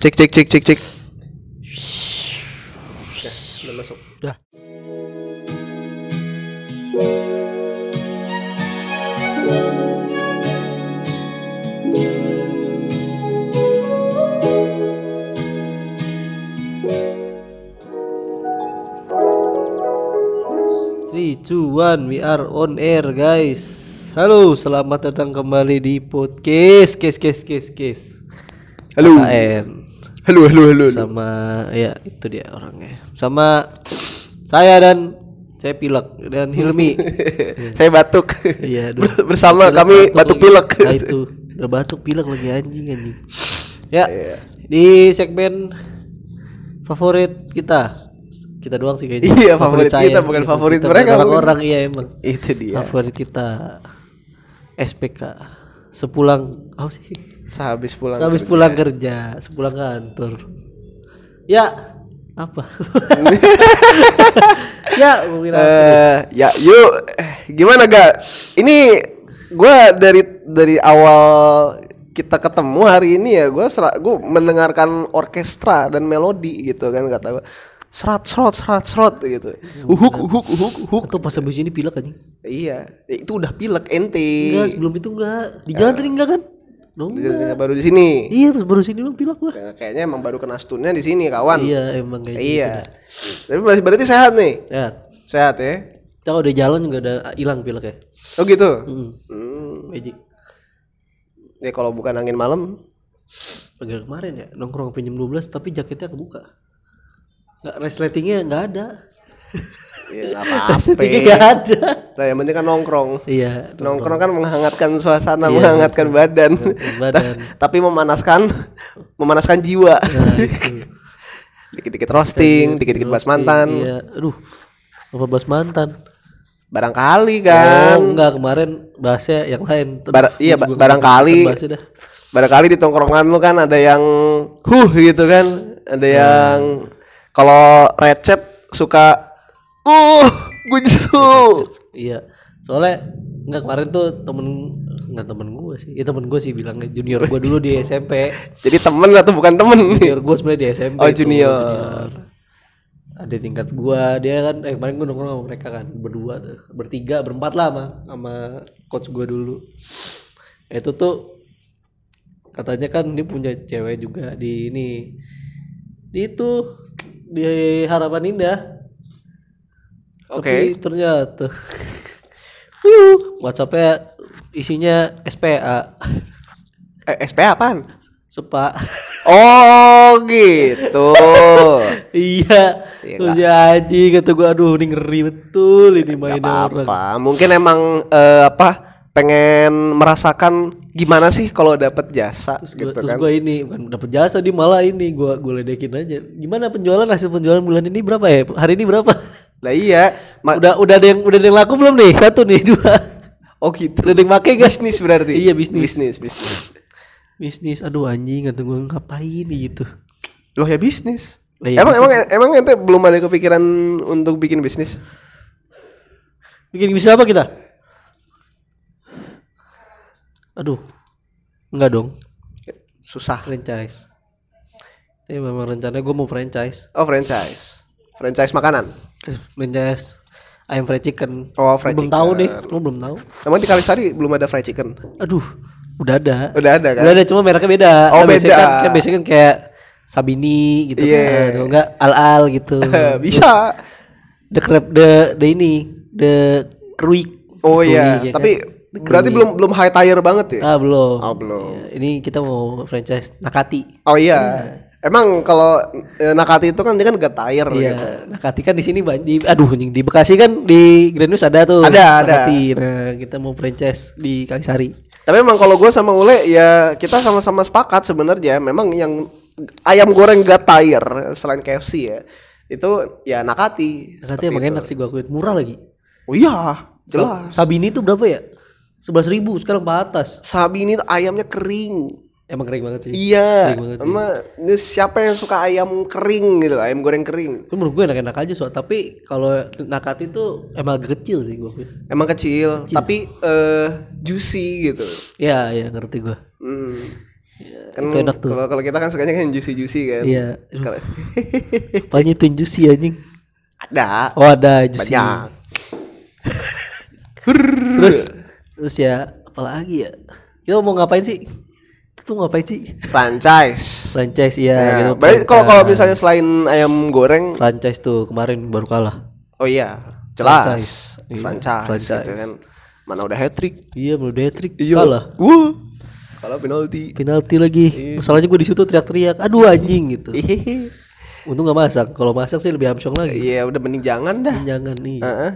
Cek cek cek cek cek. Udah masuk. Udah. Three, two, one, we are on air guys. Halo, selamat datang kembali di podcast, kes kes kes kes. Halo. KKN Halo halo halo. halo. sama ya itu dia orangnya sama saya dan saya pilek dan Hilmi Saya batuk. iya Bersama Pilek, kami batuk lagi. pilek. nah itu udah batuk pilek lagi anjing anjing ya Iya. di segmen favorit kita kita doang sih kayaknya Iya, favorit kita, bukan favorit Kita mereka, orang-orang iya emang Itu dia. favorit kita SPK sepulang apa sih Sehabis pulang. Habis kerja. pulang kerja, sepulang kantor. Ya, apa? ya, mungkin apa? Eh, ya yuk Eh, gimana gak? Ini gua dari dari awal kita ketemu hari ini ya gua sera- gua mendengarkan orkestra dan melodi gitu kan kata gua serat serot serat serot gitu uhuk uhuk uhuk uhuk Atau pas habis ini pilek anjing. iya itu udah pilek ente Enggak, sebelum itu enggak. Di jalan tadi enggak kan? Dia baru di sini Iya, pas baru sini dong pilek gua. Ya, kayaknya emang baru kena stunnya di sini kawan Iya, emang kayak gitu. iya tapi masih berarti sehat nih Ya. sehat ya Kita udah jalan juga udah hilang pilek ya. oh gitu Heeh. hmm. Magic. ya kalau bukan angin malam Pagi kemarin ya nongkrong sampai jam 12 tapi jaketnya kebuka. Enggak resletingnya enggak ada. ya nggak apa-apa Resletingnya enggak ada. Nah, yang penting kan nongkrong. Iya, Nongkrong kan menghangatkan suasana, Iya, menghangatkan badan. menghangatkan badan. Tapi memanaskan memanaskan jiwa. Nah. Dikit-dikit roasting, dikit-dikit bahas mantan. Iya, aduh. Apa bahas mantan? Barangkali Oh, kan. enggak kemarin bahasnya yang lain. Bar- iya, ba- barangkali. Barangkali di tongkrongan lu kan ada yang huh gitu kan. Ada Nah. yang kalau recet suka uh gue nyesel. Iya. Soalnya enggak kemarin tuh temen enggak temen gue sih. Ya temen gue sih bilangnya junior gue dulu di SMP. Jadi temen atau bukan temen? Junior gue sebenarnya di SMP. Oh, tuh, junior. Ada tingkat gua, dia kan eh kemarin gue nongkrong sama mereka kan berdua tuh, bertiga, berempat lah sama sama coach gua dulu. Itu tuh katanya kan dia punya cewek juga di ini di itu di harapan indah Oke. tapi ternyata uh, WhatsAppnya isinya SPA Eh, SP apaan? sepa Oh gitu. iya Iya, terus ya kata gua aduh ini ngeri betul ini Gak main orang apa-apa. Mungkin emang eh, apa? Pengen merasakan gimana sih kalau dapat jasa terus gitu gua, terus kan? gua ini bukan dapet jasa dia malah ini gua gua ledekin aja gimana penjualan hasil penjualan bulan ini berapa ya hari ini berapa Lah iya. Ma- udah udah ada yang udah ada yang laku belum nih satu nih dua oh gitu. udah ada yang make gak Bisnis berarti. Iya, bisnis. Bisnis, bisnis. bisnis aduh anjing kata gua ngapain nih gitu Loh ya bisnis. Lah iya, emang bisnis. emang emang ente belum ada kepikiran untuk bikin bisnis? bikin bisnis apa kita aduh enggak dong Susah. franchise tapi memang rencananya gue mau franchise Oh franchise. Franchise makanan. Franchise ayam fried chicken Oh fried belum chicken. tahu deh lu belum tahu Emang di Kalisari belum ada fried chicken? aduh udah ada Udah ada kan? udah ada cuma mereknya beda Oh, Kan biasanya beda. kan, kan biasanya kan kayak Sabini gitu Iya. kan kalau enggak al al gitu Bisa. the crab the the ini the kruik Oh Kruik, iya, ya kan? tapi The berarti belum belum high tire banget ya? ah belum Oh, belum. Ya, ini kita mau franchise Nakati Oh iya. Emang kalau eh, Nakati itu kan dia kan gak tire Iya, gitu. Nakati kan di sini di aduh anjing di Bekasi kan di Grand News ada tuh. Ada, ada. Nakati. Nah, kita mau franchise di Kalisari. Tapi emang kalau gue sama Ule ya kita sama-sama sepakat sebenarnya memang yang ayam goreng gak tire selain KFC ya itu ya Nakati. Nakati emang itu. enak sih gua akuin, murah lagi. Oh iya, jelas. Sabini tuh berapa ya? Sebelas ribu sekarang ke atas. Sabi ini tuh ayamnya kering. Emang kering banget sih. Iya. Kering banget sih. Sama ini siapa yang suka ayam kering gitu, ayam goreng kering. Itu menurut gue enak-enak aja soal tapi kalau Nakati tuh emang kecil sih gua akuin. Emang kecil, tapi eh juicy gitu. Ya, ya ngerti gua. Hmm. Kan Itu enak tuh. kalau kalau kita kan sukanya kan juicy-juicy kan. Iya. Apanya itu juicy anjing? Ada. Oh ada juicy. Banyak. Terus terus ya apalagi ya? Kita mau ngapain sih? Tuh ngapain sih? Franchise. Franchise iya Ya, gitu. berarti kalau kalau franchise. misalnya selain ayam goreng, franchise tuh kemarin baru kalah. oh iya, jelas. Franchise. Iya, Franchise, franchise. gitu kan. Mana udah hat trick. Iya, menurut hat-trick kalah. Wah. Kalah penalti. Penalti lagi. Masalahnya gue di situ teriak-teriak, aduh anjing gitu. Hehehe. Untung gak masak. Kalau masak sih lebih hamsong lagi. Iya, udah mending jangan dah. Jangan nih. Heeh.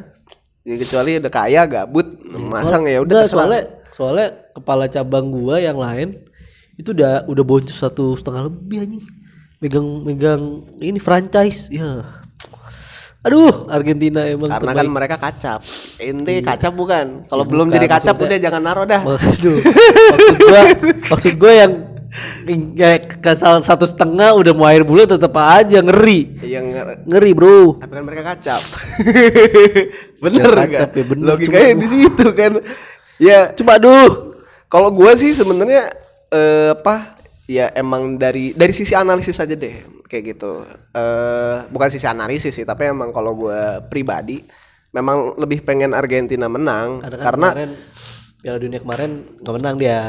Ya, kecuali udah kaya gabut, masang ya udah soalnya soalnya kepala cabang gua yang lain itu udah udah boncos satu setengah lebih anjing. Megang megang ini franchise. Ya. Aduh, Argentina emang Karena terbaik. kan mereka kacap. Ente kacap bukan? Kalau belum jadi kacap udah jangan naruh dah. Aduh, maksud gua maksud gua yang kayak ke salah satu setengah udah mau air bulan tetap aja ngeri Yang ngeri bro tapi kan mereka kacap. bener Ya, kan? kacap ya, bener. Logikanya Cuma- di situ kan. Ya, coba aduh kalau gua sih sebenarnya eh, apa? Ya emang dari dari sisi analisis aja deh kayak gitu. Eh bukan sisi analisis sih, tapi emang kalau gua pribadi memang lebih pengen Argentina menang Ada kan karena kemarin Piala Dunia kemarin nggak menang dia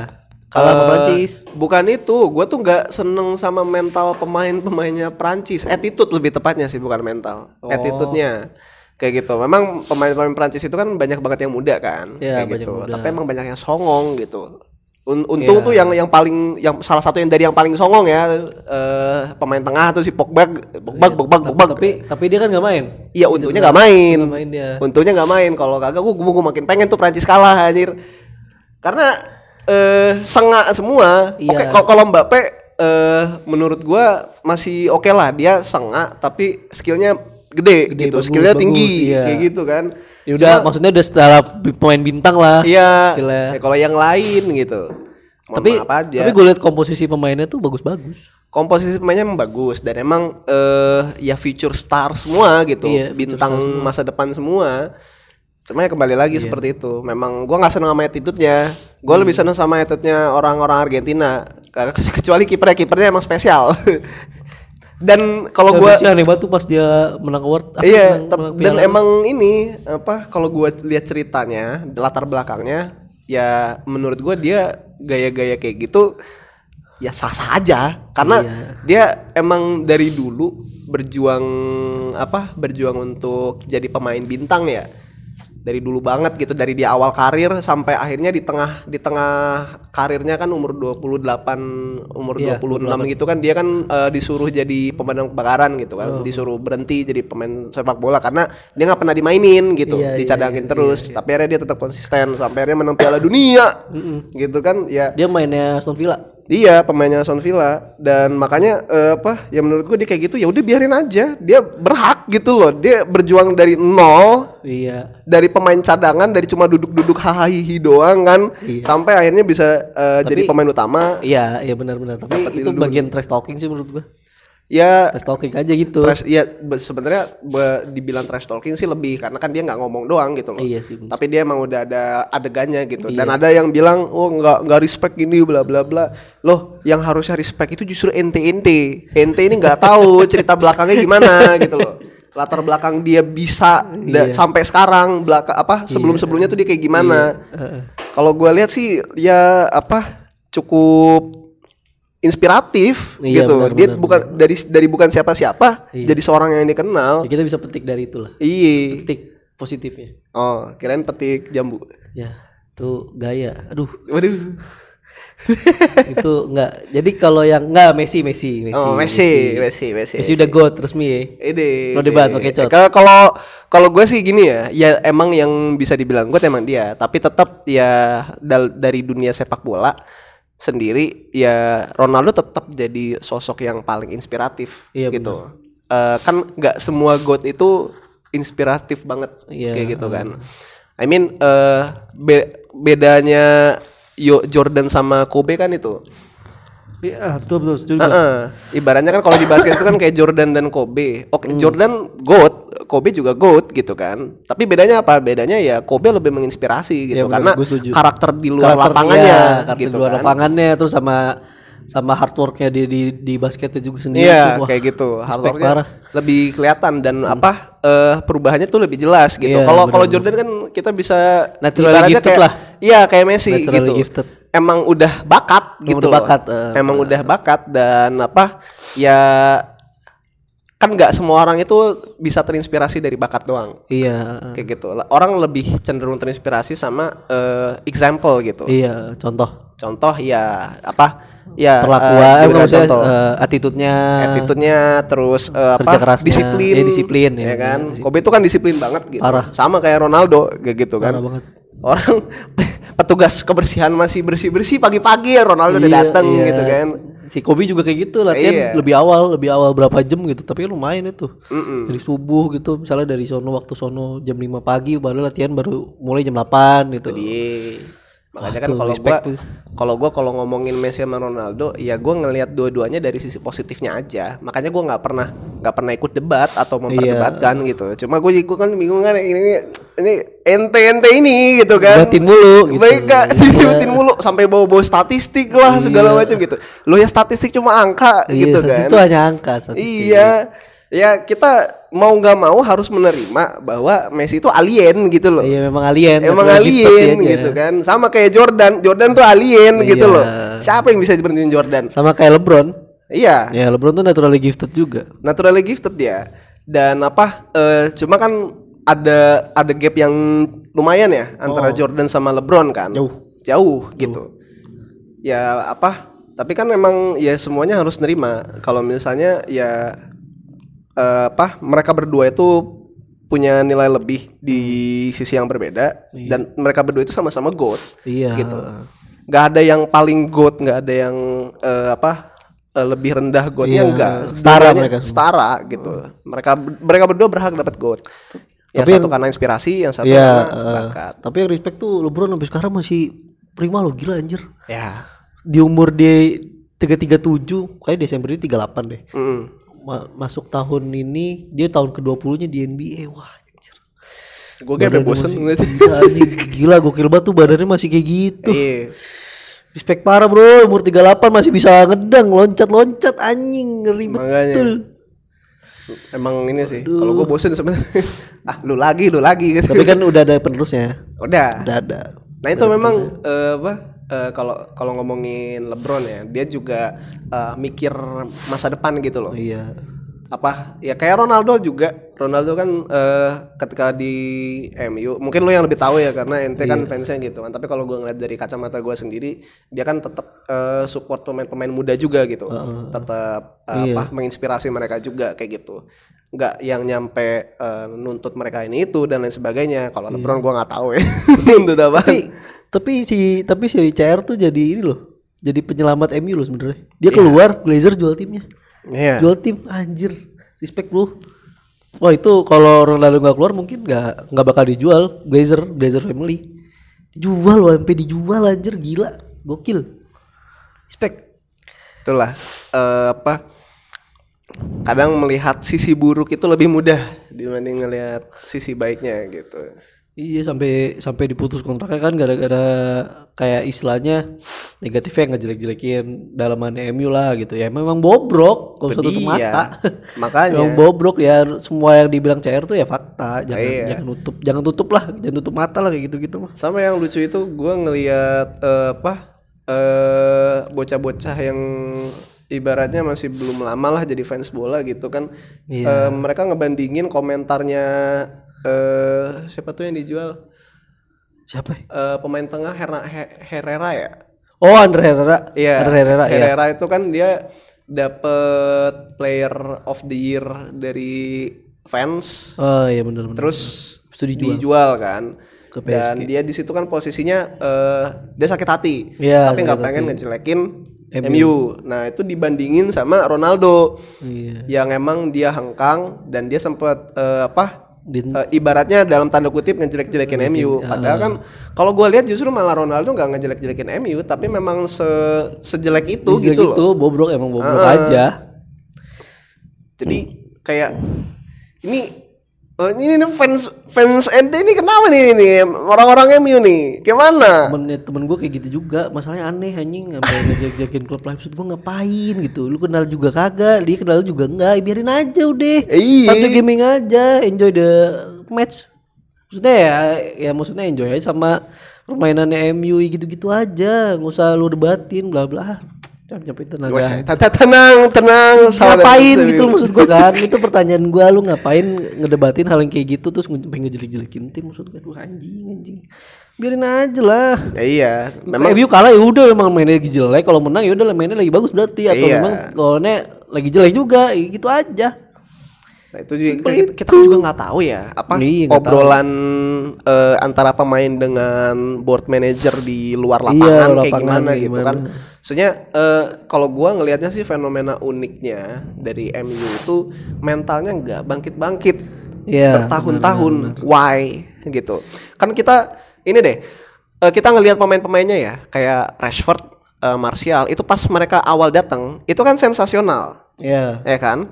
kalah sama Eh, Prancis Bukan itu, gue tuh nggak seneng sama mental pemain-pemainnya Prancis. Attitude lebih tepatnya sih, bukan mental. Oh. Attitude-nya kayak gitu. Memang pemain-pemain Prancis itu kan banyak banget yang muda kan, Iya, kayak gitu. muda. Tapi emang banyak yang songong gitu. Un- untung Iya. tuh yang yang paling yang salah satu yang dari yang paling songong ya eh, pemain tengah tuh si Pogba, Pogba, Pogba, Tapi- Pogba. tapi tapi dia kan nggak main Iya untungnya nggak main. nggak main dia Untungnya nggak main. Kalau kagak gue gue makin pengen tuh Prancis kalah anjir. Karena eh sengak semua. Iya. Oke kalau kalau Mbappe eh menurut gua masih oke lah dia sengak tapi skillnya gede, Gede, gitu. bagus, skillnya bagus, tinggi iya. kayak gitu kan. Ya udah Cuma- maksudnya udah setelah pemain bintang lah Iya. ya kalau yang lain gitu. Mohon tapi aja. tapi gue liat komposisi pemainnya tuh bagus-bagus. Komposisi pemainnya emang bagus dan emang eh ya future star semua gitu Iya, bintang semua. masa depan semua. Cuma ya kembali lagi seperti itu. Memang gua nggak seneng sama attitude-nya. Gua lebih seneng sama attitude-nya orang-orang Argentina. Ke- kecuali kipernya kipernya emang spesial dan kalau gua sih aneh banget tuh pas dia menang award iya menang- menang dan emang ini apa kalau gua lihat ceritanya latar belakangnya ya menurut gua dia gaya-gaya kayak gitu ya sah-sah aja. Karena Iya. dia emang dari dulu berjuang apa berjuang untuk jadi pemain bintang ya dari dulu banget gitu dari dia awal karir sampai akhirnya di tengah di tengah karirnya kan umur 28 umur Iya, 26 gitu kan dia kan eh, disuruh jadi pemadam kebakaran gitu kan disuruh berhenti jadi pemain sepak bola karena dia nggak pernah dimainin gitu Iya, iya, dicadangin iya, terus. tapi akhirnya dia tetap konsisten sampai akhirnya menang Piala Dunia gitu kan ya. Dia mainnya Aston Villa Iya pemainnya Aston Villa. Dan makanya eh, apa ya menurut gue dia kayak gitu ya udah biarin aja. Dia berhak gitu loh. Dia berjuang dari nol iya. dari pemain cadangan dari cuma duduk-duduk hahaha doang kan. Iya. sampai akhirnya bisa jadi Tapi- pemain utama. iya iya benar-benar. Tapi itu dulu. bagian trash talking sih menurut gua ya trash talking aja gitu. trash ya be- sebenarnya be- dibilang trash talking sih lebih karena kan dia nggak ngomong doang gitu loh. Iya sih bener. tapi dia emang udah ada adegannya gitu. Dan Iya. ada yang bilang oh nggak nggak respect gini bla bla bla. Loh yang harusnya respect itu justru ente ente. Ente ini nggak tahu cerita belakangnya gimana gitu loh. Latar belakang dia bisa Iya. sampai sekarang belaka apa sebelum sebelumnya tuh dia kayak gimana. Heeh. kalau gue lihat sih ya apa cukup inspiratif Iya, gitu. benar, dia benar, bukan dari dari bukan siapa-siapa Iya. jadi seorang yang dikenal. Ya kita bisa petik dari itulah. Iya. Petik positifnya. Oh kirain petik jambu. Ya tuh gaya. Aduh. Waduh. Itu enggak jadi kalau yang enggak Messi Messi Messi oh Messi Messi. Messi Messi udah goat resmi ya. Ide, No debat, no kecot. Kalau kalau kalau gue sih gini ya, ya emang yang bisa dibilang gue emang dia, tapi tetap ya dal- dari dunia sepak bola sendiri ya Ronaldo tetap jadi sosok yang paling inspiratif Iya, gitu. Eh, kan nggak semua god itu inspiratif banget Iya, kayak gitu kan. I mean eh be- bedanya Yo Jordan sama Kobe kan itu. iya betul betul setuju Heeh. Ibaratnya kan kalau di basket itu kan kayak Jordan dan Kobe. Oke, Jordan GOAT, Kobe juga GOAT gitu kan. Tapi bedanya apa? Bedanya ya Kobe lebih menginspirasi gitu Iya, benar, karena karakter di luar Karakter- lapangannya iya, karakter gitu di luar kan. lapangannya terus sama sama hard worknya dia di di basketnya juga sendiri. Iya, tuh, wah, kayak gitu. Hard worknya parah. lebih kelihatan dan apa eh, perubahannya tuh lebih jelas gitu. Iya, Kalau kalau benar-benar. Jordan kan kita bisa Naturally gifted kayak, lah. Iya, kayak Messi Naturally gitu. gifted. Emang udah bakat Emang gitu. udah loh. bakat, eh. Emang udah bakat dan apa? Ya kan nggak semua orang itu bisa terinspirasi dari bakat doang. Iya. Kayak gitu. Orang lebih cenderung terinspirasi sama eh, example gitu. Iya, contoh Contoh ya apa? Ya perlakuan, eh, eh, gimana maksudnya contoh? eh, attitude-nya. attitude-nya terus eh, apa Kerja kerasnya. disiplin Iya, disiplin, ya, ya, kan disiplin. Kobe itu kan disiplin banget gitu Parah. sama kayak Ronaldo kayak gitu kan Parah banget. Orang petugas kebersihan masih bersih bersih pagi-pagi ya Ronaldo udah Iya, datang iya. gitu kan Si Kobe juga kayak gitu latihan Iya. lebih awal, lebih awal berapa jam gitu. Tapi lumayan itu. Mm-mm. Dari subuh gitu, misalnya dari sono waktu sono jam 5 pagi baru latihan baru mulai jam 8 gitu. Iya. Makanya Wah, kan kalau gua kalau gua kalau ngomongin Messi sama Ronaldo ya gua ngelihat dua-duanya dari sisi positifnya aja makanya gua nggak pernah nggak pernah ikut debat atau Iya. memperdebatkan gitu cuma gue gua kan bingung kan ini ini ente ente ini gitu kan Debatin mulu gitu. Baik kak, Iya. dirutin mulu sampai bawa-bawa statistik lah segala macam gitu. Lo ya statistik cuma angka Iya, gitu kan. Itu hanya angka statistik. Iya. Ya kita mau nggak mau harus menerima bahwa Messi itu alien gitu loh. Iya memang alien. Emang alien aja. gitu kan. Sama kayak Jordan. Jordan tuh alien gitu Iya. loh. Siapa yang bisa berhentiin Jordan? Sama kayak LeBron. Iya. Ya LeBron tuh naturally gifted juga. Naturally gifted dia. Dan apa? eh, cuma kan ada ada gap yang lumayan ya antara Jordan sama LeBron kan. Oh. Jauh. Jauh gitu. Ya apa? Tapi kan emang ya semuanya harus nerima. Kalau misalnya ya eh, apa? Mereka berdua itu punya nilai lebih di sisi yang berbeda dan mereka berdua itu sama-sama GOAT Iya. gitu. Nggak ada yang paling GOAT, nggak ada yang eh, apa? eh, lebih rendah GOAT-nya Iya, enggak. setara mereka semua. setara gitu. Mereka mereka berdua berhak dapat GOAT. Yang Tapi satu karena inspirasi, yang satu Iya. karena bakat. tapi yang respect tuh LeBron sampai sekarang masih prima loh gila anjir. Ya. Di umur dia 337, kayak Desember ini 38 deh. Mm. Ma- masuk tahun ini dia tahun ke-20-nya di NBA. Wah, anjir. Gue kayak bosen ngeliat. Gila, gila gokil banget tuh badannya masih kayak gitu. Iya. Respect parah bro, umur 38 masih bisa ngedang, loncat-loncat anjing, ngeri Makanya. betul. Emang ini sih. Kalau gue bosen sebenarnya. ah, lu lagi, lu lagi gitu. Tapi kan udah ada penerusnya, Udah. udah ada. Nah itu memang eh, apa eh, kalau kalau ngomongin LeBron ya dia juga eh, mikir masa depan gitu loh. Oh, iya. Apa ya kayak Ronaldo juga. Ronaldo kan eh, ketika di MU mungkin lo yang lebih tahu ya karena ente kan fansnya gitu kan. Tapi kalau gue ngeliat dari kacamata gue sendiri dia kan tetap eh, support pemain-pemain muda juga gitu. Tetap eh, apa menginspirasi mereka juga kayak gitu. Nggak yang nyampe eh, nuntut mereka ini itu dan lain sebagainya. Kalau LeBron gue nggak tahu ya nuntut apa. Tapi tapi si tapi si CR tuh jadi ini loh. Jadi penyelamat MU loh sebenarnya. Dia keluar, Glazer jual timnya. Iya. Jual tim anjir. Respect bro. Wah itu kalau Ronaldo nggak keluar mungkin nggak nggak bakal dijual Glazer Glazer family. Dijual loh sampai dijual anjir gila. Gokil. Respect. itulah eh, apa kadang melihat sisi buruk itu lebih mudah dibanding ngelihat sisi baiknya gitu Iya sampai sampai diputus kontraknya kan gara-gara kayak istilahnya negatifnya ngejelek-jelekin dalaman MU lah gitu ya memang bobrok kalau satu tutup mata Makanya. memang bobrok ya semua yang dibilang CR tuh ya fakta jangan Iya. jangan nutup jangan tutup lah jangan tutup mata lah kayak gitu-gitu mah sama yang lucu itu gue ngelihat eh, apa eh bocah-bocah yang ibaratnya masih belum lama lah jadi fans bola gitu kan Iya. Eh, mereka ngebandingin komentarnya eh siapa tuh yang dijual siapa ya? Eh, pemain tengah Herna, He- Herrera ya oh Andre Herrera Iya. Andre Herrera ya Herrera itu kan dia dapet player of the year dari fans, oh iya benar-benar terus Terus dijual. dijual kan. Ke Dan dia di situ kan posisinya eh, dia sakit hati, Iya, tapi nggak pengen ngejelekin MU. Nah itu dibandingin sama Ronaldo iya yang emang dia hengkang dan dia sempat eh, apa? Eh, ibaratnya dalam tanda kutip ngejelek-jelekin MU. ah. Padahal kan kalau gue lihat justru malah Ronaldo nggak ngejelek-jelekin MU, tapi memang se sejelek itu Jadi gitu loh. gitu bobrok emang bobrok Ah. aja Jadi kayak ini Oh, ini nih fans fans ND ini kenapa nih ini? Orang-orang MU nih? Gimana? temen temen gue kayak gitu juga. Masalahnya aneh anjing. Sampai ngejek-jekin klub lain maksud gue ngapain gitu? Lu kenal juga kagak? Dia kenal juga enggak? Biarin aja udah. Iya. satu gaming aja. Enjoy the match. Maksudnya ya ya maksudnya enjoy aja sama permainannya MU gitu-gitu aja. Nggak usah lu debatin bla bla jangan Gak tenaga. Tenang, tenang. saudara ngapain gitu maksud gua kan? Itu pertanyaan gua lu ngapain ngedebatin hal yang kayak gitu terus nge- pengen ngejelek-jelekin tim maksud gua. Duh, anjing anjing. Biarin aja lah. Ya, iya. Memang MU kalah ya udah emang mainnya lagi jelek. Kalau menang ya udah mainnya lagi bagus berarti. Atau Iya. memang golnya lagi jelek juga ya gitu aja Nah, itu juga kita, kita juga nggak tahu ya apa Iya, nggak obrolan eh, antara pemain dengan board manager di luar Iya, lapangan luar kayak lapangan gimana kayak gitu gimana. kan. Maksudnya eh, kalau gua ngelihatnya sih fenomena uniknya dari MU itu mentalnya nggak bangkit-bangkit Iya, bertahun-tahun. Why gitu. Kan kita ini deh eh, kita ngelihat pemain-pemainnya ya kayak Rashford, eh, Martial itu pas mereka awal datang itu kan sensasional ya ya kan?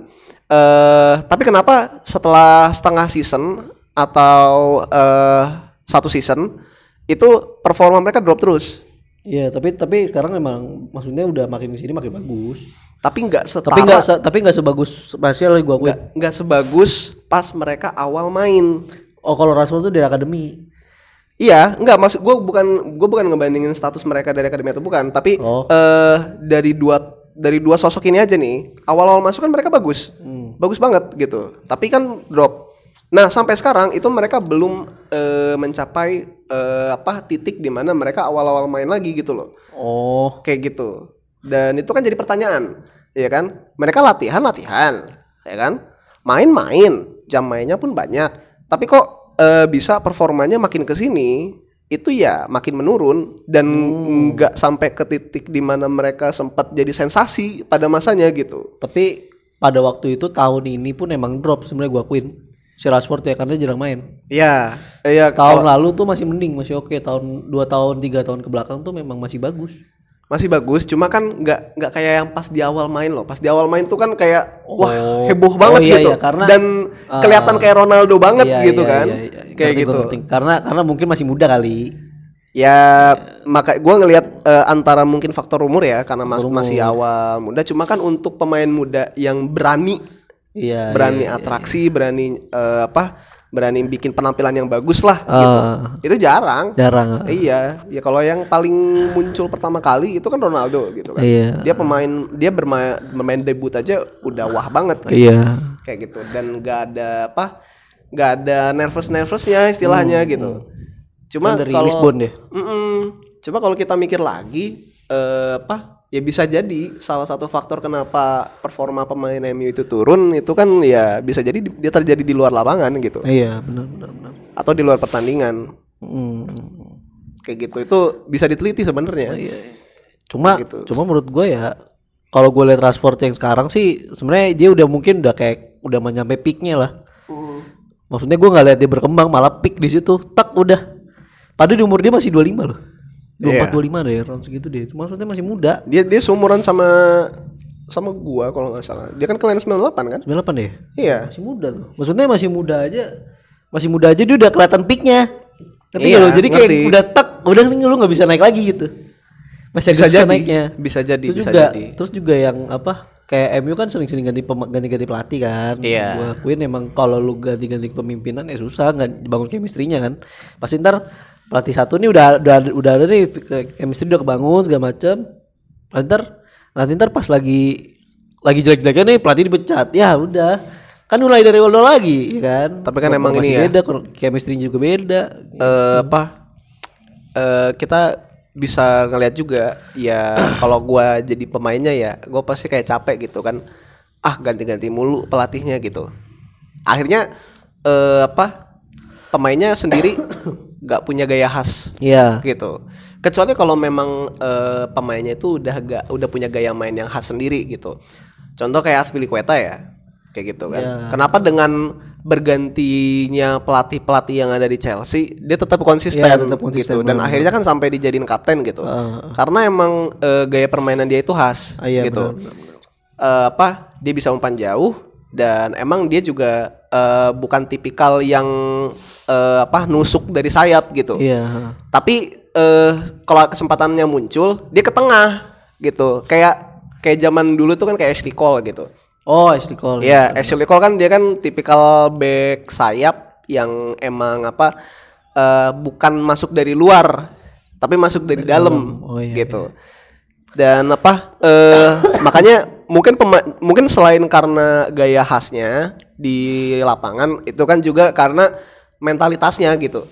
Eh tapi kenapa setelah setengah season atau eh satu season itu performa mereka drop terus? Iya, tapi tapi sekarang memang maksudnya udah makin ke sini makin bagus. Tapi nggak setara, Tapi nggak se- tapi nggak sebagus Martial gua akuin. nggak sebagus pas mereka awal main. Oh, kalau Rashford tuh dari akademi. Iya, nggak maksud gue bukan gue bukan ngebandingin status mereka dari akademi atau bukan, tapi Oh. eh dari dua dari dua sosok ini aja nih awal-awal masuk kan mereka bagus, bagus banget gitu. Tapi kan drop. Nah sampai sekarang itu mereka belum eh, mencapai eh, apa titik di mana mereka awal-awal main lagi gitu loh, Oh, kayak gitu. Dan itu kan jadi pertanyaan, ya kan? Mereka latihan latihan, ya kan? Main-main, jam mainnya pun banyak. Tapi kok eh, bisa performanya makin ke sini itu ya makin menurun dan nggak sampai ke titik di mana mereka sempat jadi sensasi pada masanya gitu. tapi pada waktu itu tahun ini pun emang drop sebenarnya gua akuin. Si Rashford ya karena jarang main. Iya, iya Tahun lalu tuh masih mending, masih oke. Tahun dua tahun, tiga tahun ke belakang tuh memang masih bagus. masih bagus, cuma kan nggak nggak kayak yang pas di awal main loh. Pas di awal main tuh kan kayak wah Oh. heboh banget Oh, iya, gitu iya, karena- dan Ah. kelihatan kayak Ronaldo banget Iya, gitu iya, kan, iya, iya. Kayak gitu. gua ngerti. Karena karena mungkin masih muda kali. Ya, maka gua ngelihat eh, antara mungkin faktor umur ya karena mas- masih awal muda. Cuma kan untuk pemain muda yang berani, Iya. berani atraksi, berani eh, apa, berani bikin penampilan yang bagus lah Ah. gitu. Itu jarang. Jarang. Iya, ya kalau yang paling muncul pertama kali itu kan Ronaldo gitu kan. Iya. Dia pemain, dia bermain, bermain debut aja udah wah banget gitu. Iya. Kayak gitu dan nggak ada apa, nggak ada nervous nervousnya istilahnya gitu. Cuma Kan dari kalau Lisbon deh. Mm-mm. Coba kalau kita mikir lagi, eh, apa? Ya bisa jadi salah satu faktor kenapa performa pemain MU itu turun itu kan ya bisa jadi di- dia terjadi di luar lapangan gitu Iya, benar benar benar. atau di luar pertandingan Hmm. kayak gitu itu bisa diteliti sebenarnya. Iya. Cuma gitu. cuma menurut gue ya kalau gue lihat Rashford yang sekarang sih sebenarnya dia udah mungkin udah kayak udah mau nyampe peaknya lah. Maksudnya gue nggak lihat dia berkembang malah peak di situ. Tak udah. Padahal di umur dia masih 25 loh. 24 25 deh, round segitu deh. Itu maksudnya masih muda. Dia dia seumuran sama sama gua kalau nggak salah. Dia kan kelahiran 98 kan? 98 deh. Iya. Masih muda tuh. Maksudnya masih muda aja. Masih muda aja dia udah kelihatan peaknya. Ngerti Iya, nggak lo? Jadi kayak ngerti. udah tak, udah nih lu nggak bisa naik lagi gitu. Masih Bisa susah jadi. naiknya. Bisa jadi, terus bisa juga, jadi. Terus juga yang apa? Kayak MU kan sering-sering ganti ganti-ganti pelatih kan. Iya. Gua akuin emang kalau lu ganti-ganti kepemimpinan ya susah nggak bangun chemistry-nya kan. Pasti ntar pelatih satu nih udah udah udah ada nih chemistry udah kebangun segala macem. Ntar nanti ntar pas lagi lagi jelek-jeleknya nih pelatih dipecat. Ya udah. Kan mulai dari awal lagi ya kan. Tapi kan emang ini ya. beda chemistry juga beda. Eh apa? Eh kita bisa ngeliat juga ya kalau gua jadi pemainnya ya, gua pasti kayak capek gitu kan. Ah, ganti-ganti mulu pelatihnya gitu. Akhirnya eh apa? Pemainnya sendiri nggak punya gaya khas Iya. gitu. Kecuali kalau memang eh, pemainnya itu udah gak udah punya gaya main yang khas sendiri gitu. Contoh kayak Aspilicueta ya, kayak gitu kan. Ya. Kenapa dengan bergantinya pelatih-pelatih yang ada di Chelsea, dia tetap konsisten, Ya, tetap konsisten, gitu. Dan akhirnya kan sampai dijadiin kapten gitu. Ah. Karena emang eh, gaya permainan dia itu khas Ah, iya, gitu. benar, benar, Eh, apa? Dia bisa umpan jauh dan emang dia juga eh, bukan tipikal yang eh, apa nusuk dari sayap gitu. Iya. Tapi eh kalau kesempatannya muncul, dia ke tengah gitu. Kayak kayak zaman dulu tuh kan kayak Ashley Cole gitu. Oh, Ashley Cole. Iya, Ashley Cole kan dia kan tipikal back sayap yang emang apa eh, bukan masuk dari luar, tapi masuk dari dalam Oh, iya, gitu. Dan apa eh makanya mungkin mungkin selain karena gaya khasnya di lapangan itu kan juga karena mentalitasnya gitu.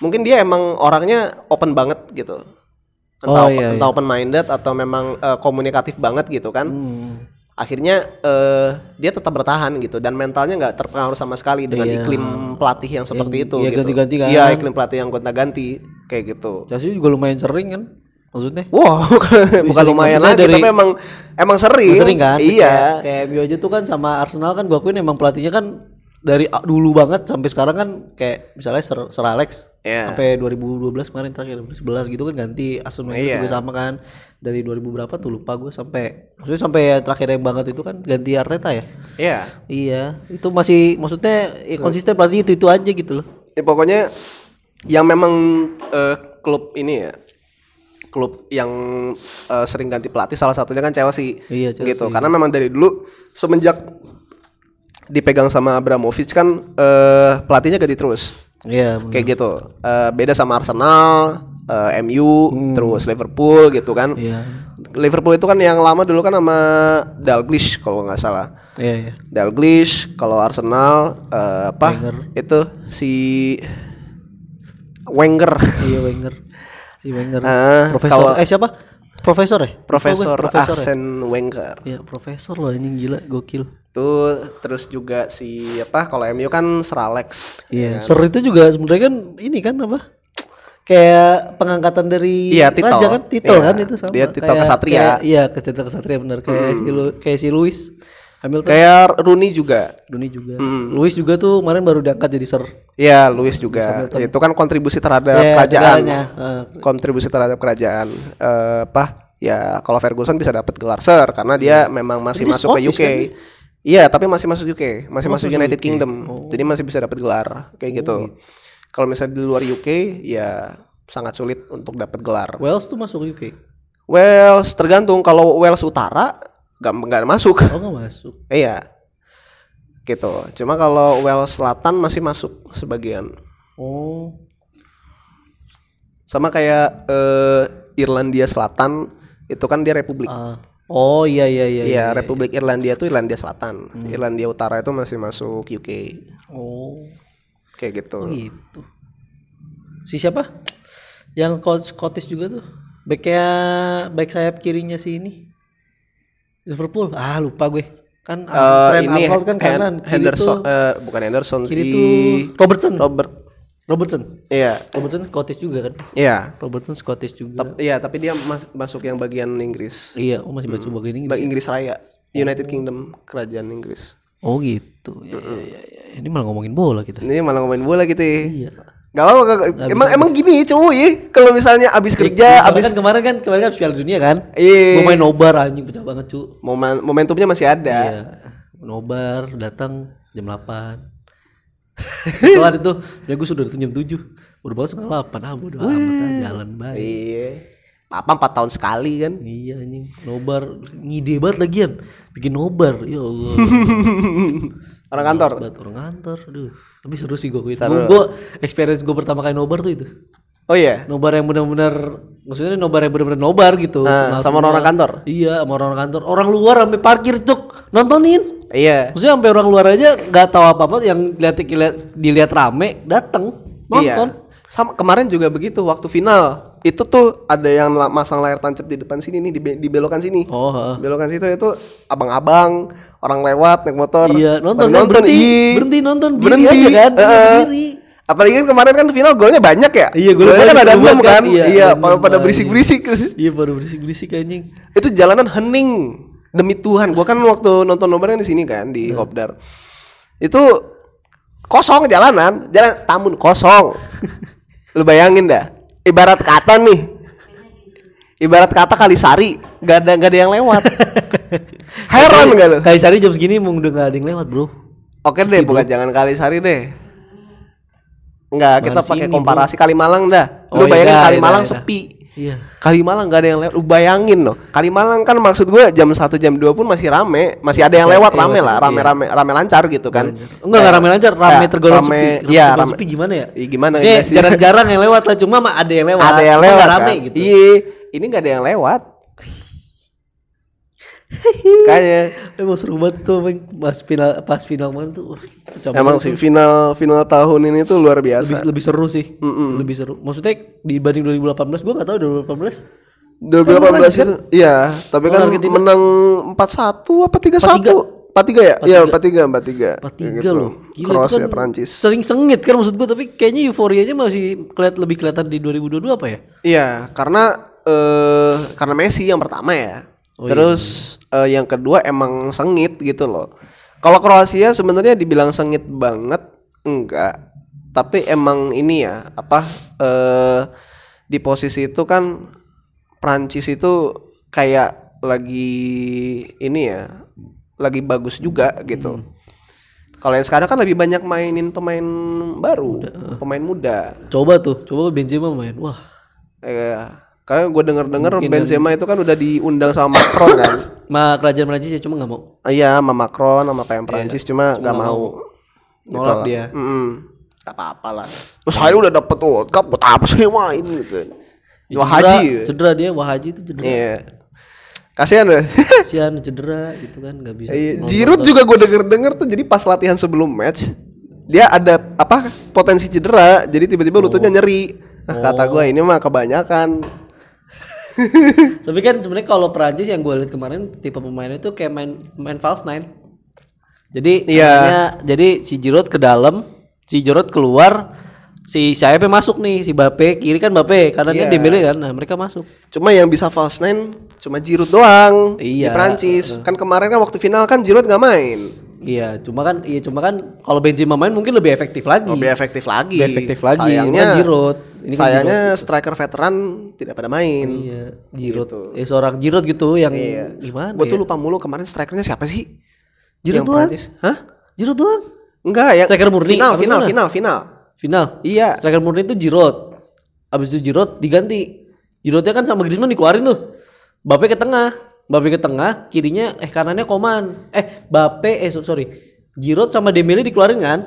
Mungkin dia emang orangnya open banget gitu. Entah, Oh, iya, entah open minded atau memang eh, komunikatif banget gitu kan Hmm. Akhirnya eh, dia tetap bertahan gitu dan mentalnya nggak terpengaruh sama sekali dengan Iya. iklim pelatih yang seperti itu iya, gitu. ganti-ganti kan. Iya, iklim pelatih yang gonta-ganti kayak gitu. Chelsea juga lumayan sering kan maksudnya. Wow, bukan lumayan lagi, dari- tapi emang emang sering. sering kan? Iya. Kayak, kayak MU aja tuh kan sama Arsenal kan gua akuin emang pelatihnya kan dari dulu banget sampai sekarang kan kayak misalnya Sir, Sir Alex Iya. sampai 2012 kemarin terakhir 2011 gitu kan ganti Arsenal Iya. juga sama kan dari 2000 berapa tuh lupa gue sampai maksudnya sampai terakhir yang banget itu kan ganti Arteta ya Iya. iya itu masih maksudnya ya, konsisten pelatih itu itu aja gitu loh Ya, pokoknya yang memang eh, klub ini ya klub yang eh, sering ganti pelatih salah satunya kan Chelsea, Iya, Chelsea. gitu karena memang dari dulu semenjak dipegang sama Abramovich kan eh, pelatihnya ganti terus. Iya bener. kayak gitu. Eh, beda sama Arsenal eh, MU terus Liverpool gitu kan. Iya. Liverpool itu kan yang lama dulu kan sama Dalglish kalau nggak salah. Iya iya. Dalglish kalau Arsenal eh, apa Wenger. itu si Wenger. Iya Wenger. Si Wenger. Ah, profesor. kalau- eh siapa? Profesor ya? Profesor profesor ya? Arsene Wenger. Iya profesor loh anjing gila gokil. Tuh terus juga si apa kalau MU kan Sir Alex Iya. Sir itu juga sebenarnya kan ini kan apa? Kayak pengangkatan dari Iya, titel. raja kan, titel Iya, kan itu sama. dia titel Kayak- kesatria. kayak- Iya, ke titel kesatria benar kayak si Lu- kayak si Louis Hamilton. kayak Rooney juga Rooney juga. Louis juga tuh kemarin baru diangkat jadi Sir. Iya, Luis juga. Itu kan kontribusi terhadap Iya, kerajaan. Heeh. Kontribusi terhadap kerajaan. Eh, apa? Ya, kalau Ferguson bisa dapat gelar Sir karena dia memang masih Dia masuk ke Scottish UK. kan? Iya, tapi masih masuk UK, masih Oh, masuk United UK. Kingdom. Jadi masih bisa dapat gelar kayak gitu. Kalau misalnya di luar UK, ya sangat sulit untuk dapat gelar. Wales tuh masuk UK. Wales tergantung kalau Wales Utara nggak nggak masuk. Oh nggak masuk. Iya. Gitu. Cuma kalau Wales Selatan masih masuk sebagian. Oh. Sama kayak eh, Irlandia Selatan itu kan dia republik. Ah. Oh iya iya iya. Iya, Republik Irlandia itu Irlandia Selatan. Irlandia Utara itu masih masuk UK. Oh. Kayak gitu. Gitu. Si siapa? Yang Scottish juga tuh. Backnya back sayap kirinya si ini. Liverpool. Ah lupa gue. Kan Eh, Trent ini Arnold kan kanan, Henderson eh, bukan Henderson kiri di tuh Robertson. Robert. Robertson. Iya. Robertson Scottish juga kan? Iya. Robertson Scottish juga. Tep- Iya, tapi dia mas- masuk yang bagian Inggris. Iya, oh masih baca bagian Inggris. Bang Inggris Raya. United Kingdom, kerajaan Inggris. Oh gitu. Ya, ya, ya, ya. Ini malah ngomongin bola kita. Ini malah ngomongin bola gitu ya. Iya. Gak apa, gak, emang emang gini cuy, kalau misalnya abis kerja, Soalnya abis kan kemarin kan kemarin kan Piala Dunia kan? Iya. Gue main nobar anjing pecah banget cu. momen momentumnya masih ada. Iya. Nobar datang jam 8 Telat itu, ya gue sudah jam 7 Udah banget setengah 8, ah bodo amat ah, jalan baik Iya. Apa empat tahun sekali kan? Iya anjing, nobar. Ngide banget lagian. Bikin nobar, ya Allah. Orang kantor. Banget, Orang kantor, aduh. Tapi seru sih gue Seru. Gue experience gue pertama kali nobar tuh itu. Oh iya. Nobar yang benar-benar Maksudnya nobar yang benar-benar nobar gitu. Ah, Kenal sama orang kantor? Iya sama orang kantor. Orang luar sampai parkir cuk. Nontonin Iya. Maksudnya sampai orang luar aja nggak tahu apa-apa yang lihat dilihat, dilihat rame datang nonton. Iya. Sama kemarin juga begitu waktu final. Itu tuh ada yang masang layar tancap di depan sini nih di, di belokan sini. Oh, heeh. Belokan situ itu abang-abang, orang lewat naik motor. iya nonton, pada kan, berhenti, Ih. berhenti nonton diri Berhenti. aja kan, Iya, Heeh. berdiri. Apalagi kan kemarin kan final golnya banyak ya. Iya, golnya kan banyak, ada enam kan. kan. Iya, Iya, ada pada pada iya. berisik-berisik. Iya baru berisik-berisik anjing. itu jalanan hening demi Tuhan gua kan waktu nonton nobarnya di sini kan di Iya. Kopdar itu kosong jalanan jalan tamun kosong lu bayangin dah ibarat kata nih ibarat kata Kalisari gak ada gak ada yang lewat heran gak lu Kaisari jam segini mau udah gak ada yang lewat bro. Oke deh, bukan jangan Kalisari deh. Enggak, kita pakai komparasi Kalimalang dah. Oh, Lu iya bayangin dah, Kalimalang iya dah, sepi. Iya. Kalimalang gak ada yang lewat. Lu bayangin loh. Kalimalang kan maksud gue jam 1 jam 2 pun masih rame, masih ada yang Iya, lewat iya, rame lah, iya. rame-rame rame lancar gitu kan. Enggak enggak rame lancar, rame Ya, tergolong rame, sepi. Iya, rame. sepi gimana ya? Iya, gimana ya jarang-jarang yang lewat lah, cuma ada yang lewat. Ada yang lewat nggak rame kan? gitu. Iya, ini gak ada yang lewat. Kayaknya Emang seru banget tuh pas final pas final kemarin tuh. pecah emang sih final final tahun ini tuh luar lebih biasa. lebih seru sih. Lebih seru. Maksudnya dibanding 2018 gua nggak tahu 2018. 2018 itu iya, tapi kan Lawan Argentina. menang 4-1 apa 3-1? 4-3 ya? Iya, 4-3, 4-3. 4-3 loh. Gila, Cross itu ya kan Prancis. Sering sengit kan maksud gua tapi kayaknya euforianya masih keliat lebih kelihatan di 2022 apa ya? Iya, karena eh karena Messi yang pertama ya. Oh, Terus eh, yang kedua emang sengit gitu loh. Kalau Kroasia sebenarnya dibilang sengit banget enggak. Tapi emang ini ya, apa eh di posisi itu kan Prancis itu kayak lagi ini ya, lagi bagus juga gitu. Kalau yang sekarang kan lebih banyak mainin pemain baru, pemain muda. Coba tuh, coba Benzema main. Wah, Eh, karena gue denger dengar Benzema itu kan udah diundang sama Macron kan. ma kerajaan Prancis ya cuma nggak mau. Ah, Iya, sama Macron sama PM Prancis cuma gak mau. Gitu Nolak lah. dia. Gak apa-apa lah. Terus saya udah dapet World Cup, buat apa saya main gitu. Ya, Wah cedera, haji. Cedera dia, wah haji itu cedera. Iya. Kasihan deh. Kasihan cedera gitu kan nggak bisa. Iya, Giroud juga gue denger-denger tuh jadi pas latihan sebelum match dia ada apa potensi cedera jadi tiba-tiba lututnya nyeri. Nah, kata gue ini mah kebanyakan. Tapi kan sebenarnya kalau Prancis yang gue lihat kemarin tipe pemainnya itu kayak main main false nine. Jadi Iya. artinya- jadi si Giroud ke dalam, si Giroud keluar, si sayapnya masuk nih, si Bape kiri kan Bape, kanannya Iya. Dembele kan. Nah, mereka masuk. Cuma yang bisa false nine cuma Giroud doang di Iya. Prancis. Kan kemarin kan waktu final kan Giroud nggak main. Iya, cuma kan iya cuma kan kalau Benzema main mungkin lebih efektif lagi. Lebih efektif lagi. Lebih efektif lagi. Sayangnya Ini kan Giroud. Ini kan sayangnya striker veteran tidak pada main. Iya, Giroud. Eh seorang Giroud gitu yang Iya. gimana Gue ya? tuh lupa mulu kemarin strikernya siapa sih? Giroud doang. Prancis. Hah? Giroud doang. Enggak, yang Striker murni, final, final, gimana? final, final. Final. Iya. Striker murni itu Giroud. Abis itu Giroud diganti. Giroudnya kan sama Griezmann dikeluarin tuh. Bape ke tengah. Bape ke tengah, kirinya eh kanannya Koman. Eh Bape eh so- sorry. Giroud sama Dembele dikeluarin kan?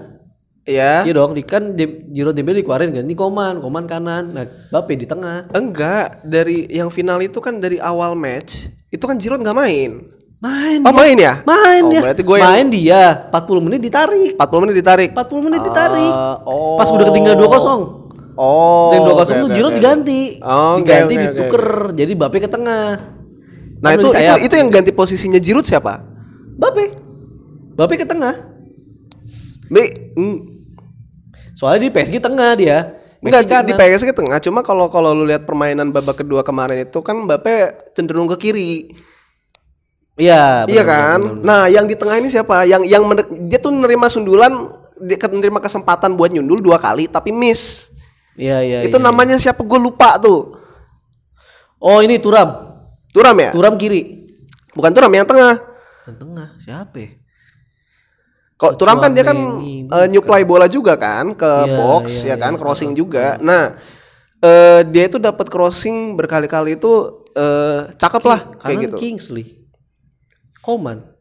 Iya. Iya dong, di kan Dem- Giroud Dembele dikeluarin ganti Koman, Koman kanan. Nah, Bape di tengah. Enggak, dari yang final itu kan dari awal match itu kan Giroud nggak main. Main. Oh dia. main ya? Main oh, dia. Berarti gue yang Main dia 40 menit ditarik. 40 menit ditarik. 40 menit ditarik. Ah, oh. Pas udah ketinggalan 2-0. Oh. Dan 2-0 oke, tuh oke, Giroud oke. diganti. Oh, oke, diganti oke. dituker. Jadi Bape ke tengah. Nah Kan itu, itu itu yang ganti posisinya Giroud siapa? Bape. Bape ke tengah. Be, mm, Soalnya di PSG tengah dia. enggak di, di. PSG ke tengah. Cuma kalau kalau lu lihat permainan babak kedua kemarin itu kan Mbappe cenderung ke kiri. Iya, iya kan? benar, benar. Nah, yang di tengah ini siapa? Yang yang mener- dia tuh nerima sundulan, dia nerima kesempatan buat nyundul dua kali tapi miss. Iya, iya. itu iya. namanya siapa? Gue lupa tuh. Oh, ini Turam. Turam ya? Turam kiri. Bukan Turam yang tengah. Yang tengah siapa ya? Kok Turam kan dia kan eh, nyuplai bola juga kan ke Iya, box iya, ya kan, iya. crossing juga. Nah, eh dia itu dapat crossing berkali-kali itu eh cakep lah kayak gitu. Kingsley. Koman.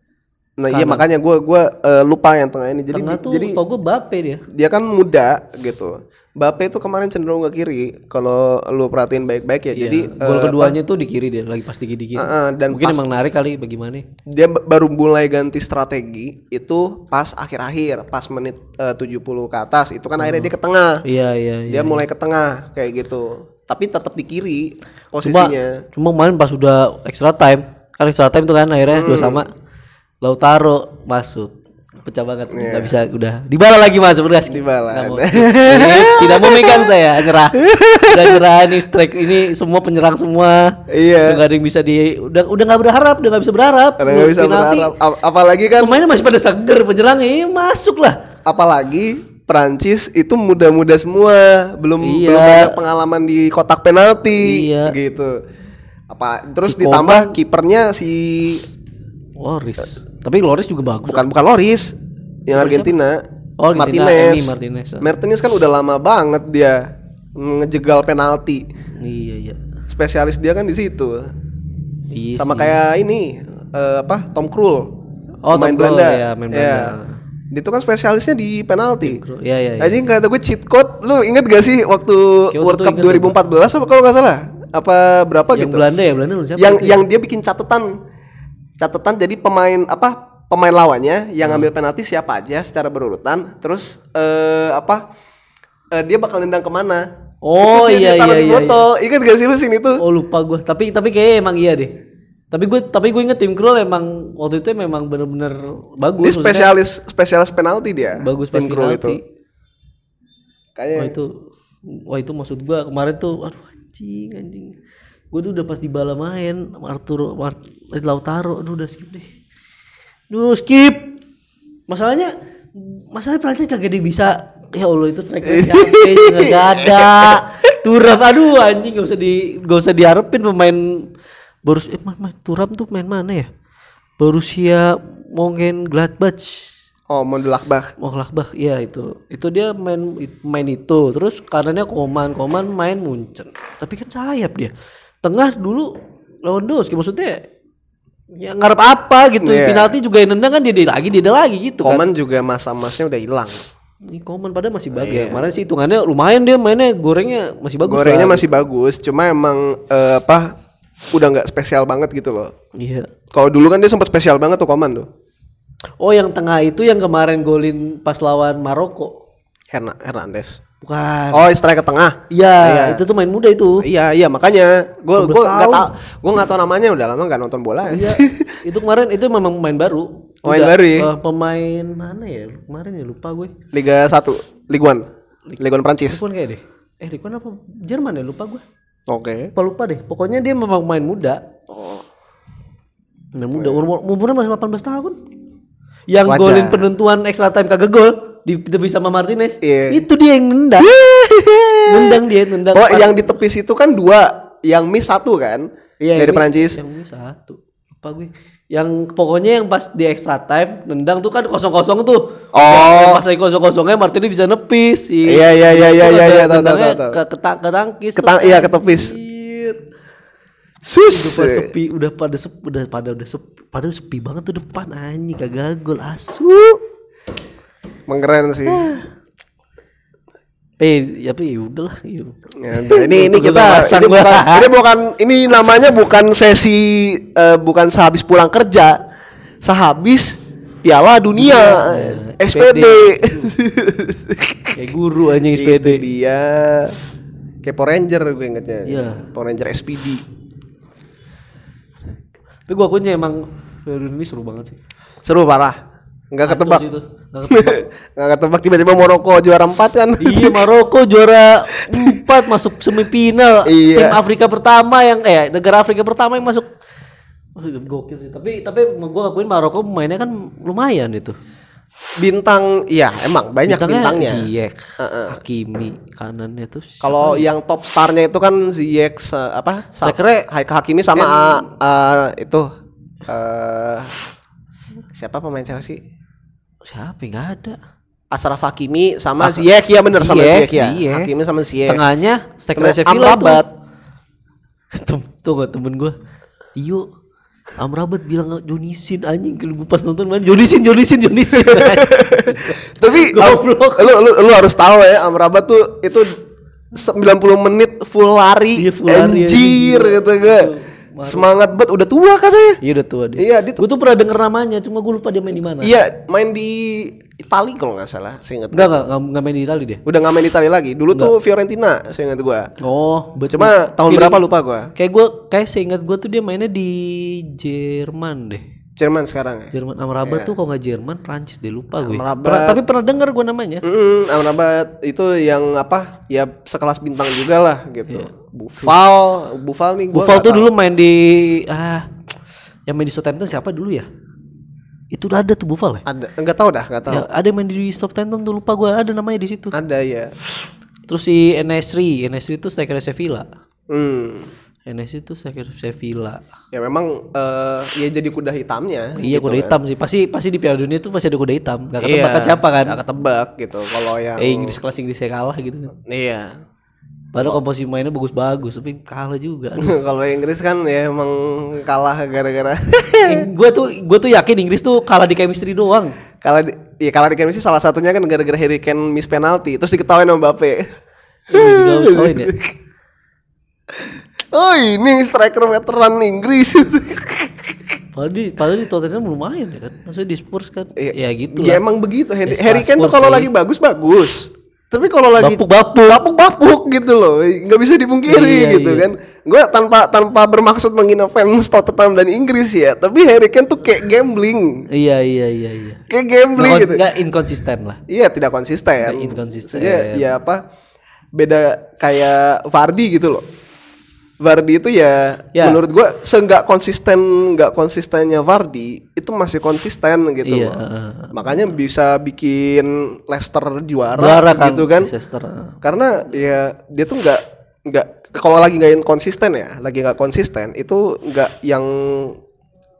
Nah, iya makanya gua gua eh, lupa yang tengah ini. Jadi Tengah tuh jadi tau gue Bape dia. dia kan muda gitu. Bape itu kemarin cenderung ke kiri kalau lu perhatiin baik-baik ya. Jadi Iya, gol eh, keduanya tuh di kiri dia lagi pasti di kiri. eh, dan Mungkin pas emang narik kali bagaimana? dia baru mulai ganti strategi itu pas akhir-akhir, pas menit eh, 70 ke atas itu kan akhirnya dia ke tengah. Iya, iya, iya. Dia mulai ke tengah kayak gitu. Tapi tetap di kiri Cuma posisinya. cuma main pas udah extra time. Kan extra time tuh kan akhirnya Hmm. dua sama. Lautaro masuk. Pecah banget. Iya. nggak bisa udah. Dibala lagi masuk udah. Nggak mau. Ini tidak mau megang saya, nyerah. udah nyerah ini strike ini semua penyerang semua. Iya. Udah nggak ada yang bisa di udah udah nggak berharap, udah nggak bisa berharap. Karena nggak bisa Penalti, berharap. A- apalagi kan Pemainnya masih pada seger penyerangnya, ya masuk lah. apalagi Prancis itu muda-muda semua, belum Iya. belum banyak pengalaman di kotak penalti Iya. gitu. Apa terus Si ditambah kipernya si Loris. Tapi Loris juga bagus. bukan bukan Loris. Yang Argentina. Oh, Argentina, Martinez. Emi Martinez. Martinez kan udah lama banget dia ngejegal penalti. Iya iya. Spesialis dia kan di situ. Iya Sama sih. kayak ini eh, apa? Tom Krul. Oh, Pemain Tom Krul, Belanda. ya, main Belanda. Dia tuh kan spesialisnya di penalti. Iya iya. iya. Anjing kata gue cheat code, lu inget gak sih waktu Kayak World Cup itu inget 2014 apa kalau nggak salah? Apa berapa Yang gitu? Belanda ya Belanda lu siapa? yang yang dia bikin catatan catatan jadi pemain apa pemain lawannya yang Hmm. ngambil penalti siapa aja secara berurutan terus eh apa eh, dia bakal nendang ke mana Oh, dia iya, iya, di iya, botol ingat gak sih lu sini tuh Oh lupa gue. Tapi tapi kayaknya emang iya deh. Tapi gue tapi gue inget tim Krul emang waktu itu memang bener-bener bagus. dia spesialis spesialis penalti dia bagus tim Krul penalti. kayaknya Wah itu wah itu maksud gue kemarin tuh aduh anjing anjing. Gue tuh udah pas di bala main Arturo Mart, Lautaro. Aduh udah skip deh. Duh skip. Masalahnya masalahnya Prancis kagak dia bisa. Ya Allah itu striker siapa nggak ada Turam aduh anjing gak usah di gak usah diharapin pemain baru eh main, main Turam tuh main mana ya? Borussia Mönchengladbach. Oh Mondelakbach Oh Gladbach iya itu. Itu dia main main itu. Terus kanannya Koman Koman main Munchen. Tapi kan sayap dia tengah dulu Lewandowski maksudnya ya ngarep apa gitu Iya. penalti juga yang nendang kan dia, dia lagi dia, lagi gitu kan. Koman juga masa emasnya udah hilang. Ini Koman padahal masih bagus. Ya kemarin sih hitungannya lumayan dia mainnya gorengnya masih bagus gorengnya lah. masih bagus cuma emang eh, apa udah nggak spesial banget gitu loh. Iya. Kalau dulu kan dia sempat spesial banget tuh Koman tuh. Oh yang tengah itu yang kemarin golin pas lawan Maroko. Herna Hernandez bukan oh striker tengah iya itu tuh main muda itu Iya iya makanya gue 11 gue nggak tahun. tau gue nggak tahu namanya udah lama nggak nonton bola Iya, itu kemarin itu memang pemain baru. Pemain Udah, baru ya? eh, pemain mana ya? Kemarin ya lupa gue. Liga 1 Ligue 1 Ligue 1 Prancis Likuan kayak deh. Eh, Likuan apa? Jerman ya? Lupa gue. oke Lupa lupa deh. Pokoknya dia memang pemain muda. Oh. Pemain muda. Umur umurnya masih 18 tahun. Yang Wajar. golin penentuan extra time kagak gol di tepi sama Martinez. Iya. Itu dia yang nendang. nendang dia, nendang. oh pas- yang di tepis itu kan dua yang miss satu kan Iya, dari yang Prancis Yang ini satu. Lupa gue. Yang pokoknya yang pas di extra time nendang tuh kan kosong-kosong tuh. Oh. Yang, pas lagi kosong-kosongnya Martinez bisa nepis. Iya, iya, iya, iya, iya, iya, tahu, tahu, tahu, tahu. Ke ketang ketangkis. Ketang, iya, ketepis. Sus Udah pada sepi, udah pada sepi, udah pada udah sepi, pada sepi banget tuh depan anjing kagak gol asu. Mengeren sih Eh, ya tapi ya udahlah. iya. Ya udah, ini ini kita ini bukan, ini bukan ini namanya bukan sesi eh, bukan sehabis pulang kerja sehabis Piala Dunia Iya, SPD, Kayak guru anjing Itu SPD. dia kayak Power Ranger gue ingetnya Iya. Power Ranger SPD Tapi gua akunya emang Piala Dunia ini seru banget sih. seru parah nggak Kacau ketebak itu. Nggak ketebak. nggak ketebak tiba-tiba Maroko juara 4 kan iya Maroko juara 4 masuk semifinal. Iya. Tim Afrika pertama yang eh negara Afrika pertama yang masuk Oh, gokil sih. Tapi tapi gua akuin Maroko mainnya kan lumayan itu. bintang iya emang banyak bintangnya Ziyech, Hakimi kanannya tuh. Kalau yang top starnya itu kan Ziyech sa- apa? Sa- Haika Hakimi sama ah, ah, itu eh siapa pemain Chelsea? Siapa nggak ada. Ashraf Hakimi sama Ziyech ya bener sama Ziyech, Ziyech ya. Ziyech. Hakimi sama Ziyech. Tengahnya Tengah Sevilla Amrabat. tuh. Tuh gak temen gua. Iyo Amrabat bilang Jonisin anjing gue pas nonton main Jonisin Jonisin Jonisin Tapi Goblok. lu, lu lu harus tahu ya Amrabat tuh itu 90 menit full lari, Iya, full lari, anjir gitu gue. Maruk. Semangat banget udah tua katanya. Iya udah tua dia. Iya, dia tuh- Gue tuh pernah denger namanya, cuma gue lupa dia main di mana. Iya, main di Itali kalau nggak salah, saya ingat. Enggak enggak enggak, enggak main di Itali dia. Udah nggak main di Itali lagi. Dulu tuh Fiorentina, saya ingat gua. Oh, betul. Cuma tahun berapa lupa gua. Kayak gue kayak seingat gue tuh dia mainnya di Jerman deh. Jerman sekarang ya. Jerman Amrabat tuh kalau nggak Jerman Prancis deh lupa gue. Amrabat. Pernah- tapi pernah denger gue namanya. Mm, Amrabat itu yang apa? Ya sekelas bintang juga lah gitu. Iya. Buffal, Buffal nih gua Buffal tuh tahu. dulu main di ah yang main di Southampton siapa dulu ya? Itu udah ada tuh Buffal ya? ada enggak tahu dah, enggak tahu. Ya, ada yang main di Southampton tuh lupa gue ada namanya di situ. Ada ya. Terus si Enesri, Enesri itu striker Sevilla. Hmm. NS itu saya kira Sevilla. Ya memang eh ya jadi kuda hitamnya. Iya gitu kuda kan. hitam sih. Pasti pasti di Piala Dunia itu pasti ada kuda hitam. Gak ketebak Iya, kan siapa kan? Gak ketebak gitu. Kalau yang Eh Inggris kelas Inggrisnya kalah gitu kan. iya. Padahal komposisi mainnya bagus-bagus tapi kalah juga. Kalau Inggris kan ya emang kalah gara-gara gue tuh gue tuh yakin Inggris tuh kalah di chemistry doang. kalah di, ya kalah di chemistry salah satunya kan gara-gara Harry Kane miss penalti terus diketawain sama Mbappe. Poin ya. Oh ini striker veteran Inggris. Padahal di padahal di Tottenham lumayan ya kan. Maksudnya di Spurs kan. Iya. ya gitu ya lah. emang begitu Harry, Ya, Harry Kane tuh kalau sih. lagi bagus bagus. Tapi kalau lagi Bapuk-bapuk. bapuk-bapuk gitu loh, nggak bisa dipungkiri Iya, gitu iya. kan. Gue tanpa tanpa bermaksud menghina fans Tottenham dan Inggris ya, tapi Harry Kane tuh kayak gambling, Iya iya iya iya. kayak gambling Nggak, gitu. nggak inkonsisten lah. Iya tidak konsisten. Nggak inkonsisten. Maksudnya, ya apa? Beda kayak Vardy gitu loh. Vardy itu ya, Ya. menurut gua seenggak konsisten nggak konsistennya Vardy itu masih konsisten gitu Iya, loh. Makanya bisa bikin Leicester juara, Juara kan gitu kan. Leicester. Karena ya dia tuh nggak nggak kalau lagi nggak konsisten ya, lagi nggak konsisten itu nggak yang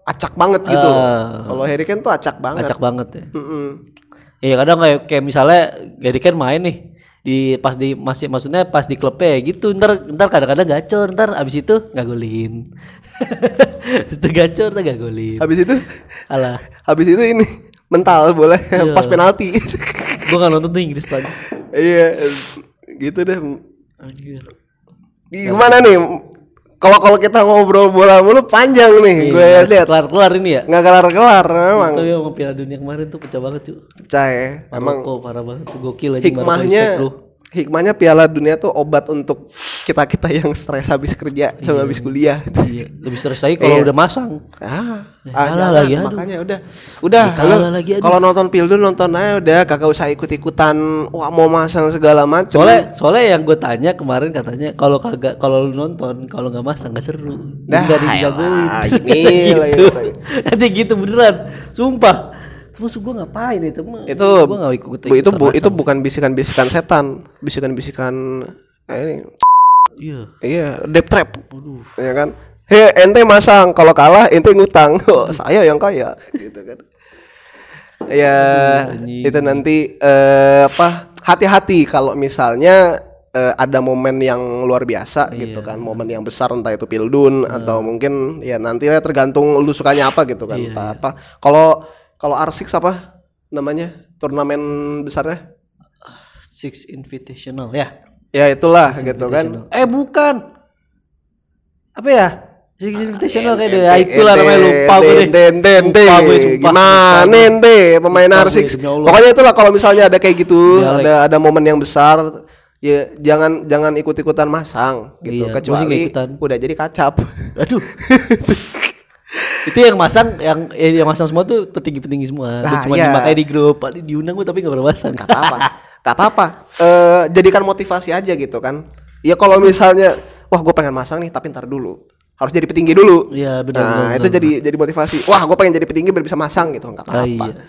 acak banget gitu. Ah. Kalau Harry Kane tuh acak banget. Acak banget ya. Mm-mm. Iya kadang kayak kayak misalnya Gary Kane main nih di pas di masih maksudnya pas di klubnya ya gitu ntar ntar kadang-kadang gacor ntar abis itu nggak golin itu gacor ntar nggak golin Habis itu alah Habis itu ini mental boleh Iya. pas penalti. gua nggak nonton tuh Inggris Prancis iya, gitu deh. Anjir. Gimana nih? Kalau kalau kita ngobrol bola mulu panjang nih, gue Iya, lihat. kelar kelar ini ya Nggak kelar-kelar memang. tapi yang Piala Dunia kemarin tuh pecah banget cuy Pecah ya. Emang Maroko parah banget tuh gokil aja hikmahnya hikmahnya Piala Dunia tuh obat untuk kita-kita yang stres habis kerja sama habis kuliah. iya lebih stres lagi kalau Iya. udah masang Ah, Ya, ah, kalah lagi, aduh. makanya udah. Udah, aduh. kalau nonton Pildur nonton aja udah kagak usah ikut-ikutan wah mau masang segala macam. soalnya soalnya yang gue tanya kemarin katanya kalau kagak kalau lu nonton kalau nggak masang nggak seru Dah, nggak dijagoin elah, ini gitu lagi. nanti gitu beneran sumpah terus gue ngapain itu mah itu gue nggak ikut bu, itu bu, itu bukan bisikan-bisikan setan, bisikan-bisikan eh, ini iya iya debt trap. Ya kan? He, ente masang kalau kalah ente ngutang. Oh, saya yang kaya gitu kan. Ya, anjing. itu nanti eh, apa? Hati-hati kalau misalnya eh, ada momen yang luar biasa gitu kan, momen yang besar entah itu pildun atau mungkin ya nantinya tergantung lu sukanya apa gitu kan. Iya, entah apa. Kalau kalau R6 apa namanya? Turnamen besarnya? Six Invitational ya Ya itulah gitu kan. Eh bukan apa ya Six Invitational kayak deh Ente, itulah namanya lupa gue deh ente. Lupa gue, sumpah. Gimana ente pemain Lupa R6 gue, demi Allah. Pokoknya itulah kalau misalnya ada kayak gitu Dialek. Ada ada momen yang besar Ya jangan jangan ikut-ikutan masang gitu Iya, Kecuali ikutan. udah jadi kacap Aduh. itu yang masang yang eh, yang masang semua tuh petinggi-petinggi semua. Nah, cuma iya. dimakai di grup, diundang gue tapi gak pernah masang. Gak apa-apa Gak apa-apa Eh, Jadikan motivasi aja gitu kan Ya kalau misalnya Wah gue pengen masang nih tapi ntar dulu harus jadi petinggi dulu. Iya, benar, Nah benar, itu benar. jadi jadi motivasi. Wah gue pengen jadi petinggi biar bisa masang gitu nggak Ah, apa-apa. iya.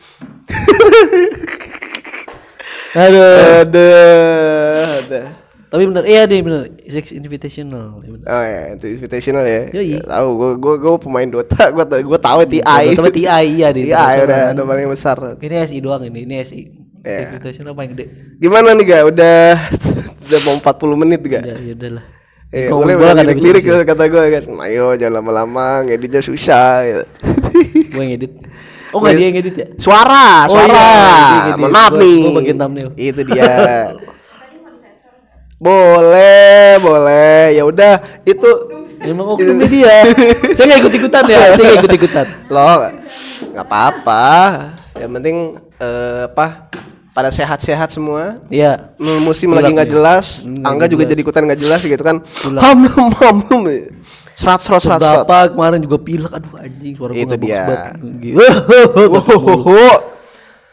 Aduh. Aduh, aduh. Tapi bener, iya deh bener. Six Invitational. Iya bener. Oh ya, itu invitational ya. Yoi. Ya, tahu gue gue gue pemain Dota, gue gue tahu TI. Sama TI iya deh. TI udah kan. udah paling besar. Ini SI doang ini, ini SI. Iya. Invitational paling gede. Gimana nih ga? Udah udah mau 40 menit ga? Ya, ya udahlah. Eh, boleh boleh ada lirik kata gue kan. Ayo jangan lama-lama, ngeditnya susah. Gitu. Gue yang edit. Oh nggak dia yang edit ya? Suara, Oh, suara. iya, ngedit. Mohon maaf nih. gua bagian thumbnail. Itu dia. Boleh, boleh. Ya udah, itu Emang oknumnya dia. Saya nggak ikut ikutan ya. Saya nggak ikut ikutan. lo nggak apa-apa. Yang penting eh, apa? Pada sehat-sehat semua. Iya. Musim lagi nggak nih. jelas, Angga juga jadi ikutan nggak jelas gitu kan. Ham ham ham ham. Serat serat serat. Bapak kemarin juga pilek. Aduh anjing suara gue Itu dia.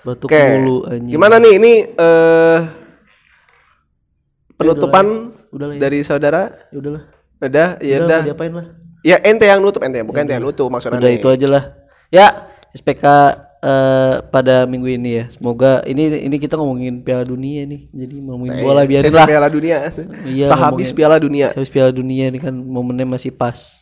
Batuk mulu anjing. Gimana nih ini eh penutupan Udah lah ya. dari saudara? Ya udahlah. Udah, ya Udah, udah. lah. Ya ente yang nutup ente, bukan ente yang nutup maksudnya. Udah itu aja lah. Ya, SPK eh, pada minggu ini ya. Semoga ini ini kita ngomongin Piala Dunia nih. Jadi ngomongin bola biarin lah. Piala Dunia. Iya, Sehabis Piala Dunia. Habis Piala Dunia ini kan momennya masih pas.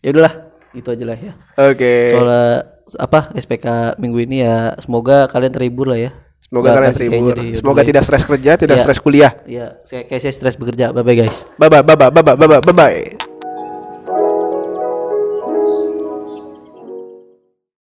Ya udahlah, itu aja lah ya. Oke. Soalnya apa SPK minggu ini ya semoga kalian terhibur lah ya. Semoga kalian terhibur. Semoga tidak stres kerja, tidak Iya. stres kuliah. Iya, saya kayak saya stres bekerja. Bye bye guys. Bye bye bye bye bye bye bye bye.